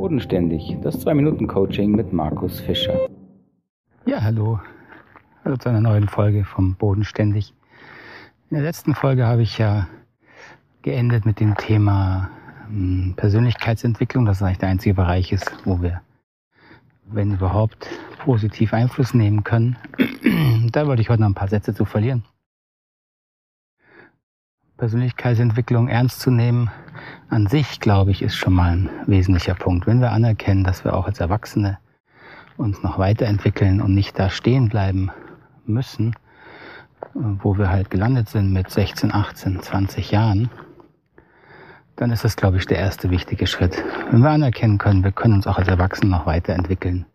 Bodenständig, das 2-Minuten-Coaching mit Markus Fischer. Ja, hallo. Also zu einer neuen Folge vom Bodenständig. In der letzten Folge habe ich ja geendet mit dem Thema hm, Persönlichkeitsentwicklung, das eigentlich der einzige Bereich ist, wo wir, wenn überhaupt, positiv Einfluss nehmen können. da wollte ich heute noch ein paar Sätze zu verlieren. Persönlichkeitsentwicklung ernst zu nehmen, an sich, glaube ich, ist schon mal ein wesentlicher Punkt. Wenn wir anerkennen, dass wir auch als Erwachsene uns noch weiterentwickeln und nicht da stehen bleiben müssen, wo wir halt gelandet sind mit 16, 18, 20 Jahren, dann ist das, glaube ich, der erste wichtige Schritt. Wenn wir anerkennen können, wir können uns auch als Erwachsene noch weiterentwickeln,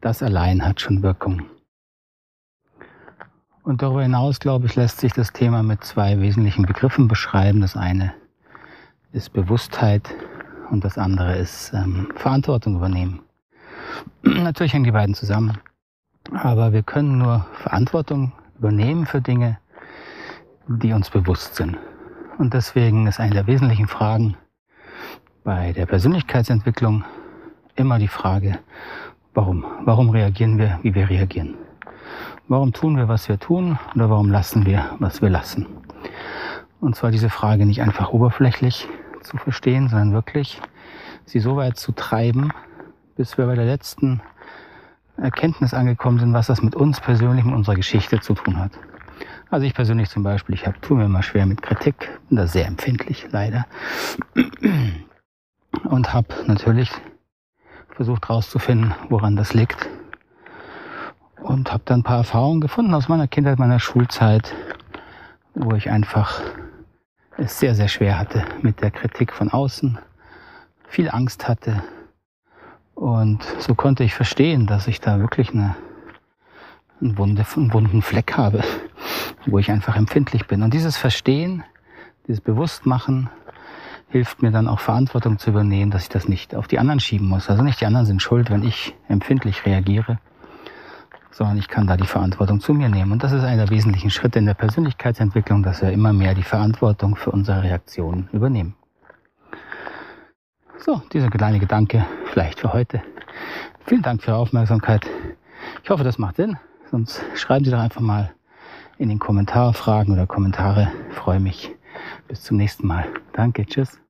das allein hat schon Wirkung. Und darüber hinaus, glaube ich, lässt sich das Thema mit zwei wesentlichen Begriffen beschreiben. Das eine ist Bewusstheit und das andere ist ähm, Verantwortung übernehmen. Natürlich hängen die beiden zusammen. Aber wir können nur Verantwortung übernehmen für Dinge, die uns bewusst sind. Und deswegen ist eine der wesentlichen Fragen bei der Persönlichkeitsentwicklung immer die Frage, warum? Warum reagieren wir, wie wir reagieren? Warum tun wir, was wir tun oder warum lassen wir, was wir lassen? Und zwar diese Frage nicht einfach oberflächlich zu verstehen, sondern wirklich sie so weit zu treiben, bis wir bei der letzten Erkenntnis angekommen sind, was das mit uns persönlich, mit unserer Geschichte zu tun hat. Also ich persönlich zum Beispiel, ich tue mir immer schwer mit Kritik, bin da sehr empfindlich leider und habe natürlich versucht herauszufinden, woran das liegt und habe dann ein paar Erfahrungen gefunden aus meiner Kindheit, meiner Schulzeit, wo ich einfach es sehr, sehr schwer hatte mit der Kritik von außen, viel Angst hatte. Und so konnte ich verstehen, dass ich da wirklich eine, einen, Wunde, einen wunden Fleck habe, wo ich einfach empfindlich bin. Und dieses Verstehen, dieses Bewusstmachen, hilft mir dann auch Verantwortung zu übernehmen, dass ich das nicht auf die anderen schieben muss. Also nicht die anderen sind schuld, wenn ich empfindlich reagiere, sondern ich kann da die Verantwortung zu mir nehmen. Und das ist einer der wesentlichen Schritte in der Persönlichkeitsentwicklung, dass wir immer mehr die Verantwortung für unsere Reaktionen übernehmen. So, dieser kleine Gedanke vielleicht für heute. Vielen Dank für Ihre Aufmerksamkeit. Ich hoffe, das macht Sinn. Sonst schreiben Sie doch einfach mal in den Kommentar Fragen oder Kommentare. Ich freue mich. Bis zum nächsten Mal. Danke. Tschüss.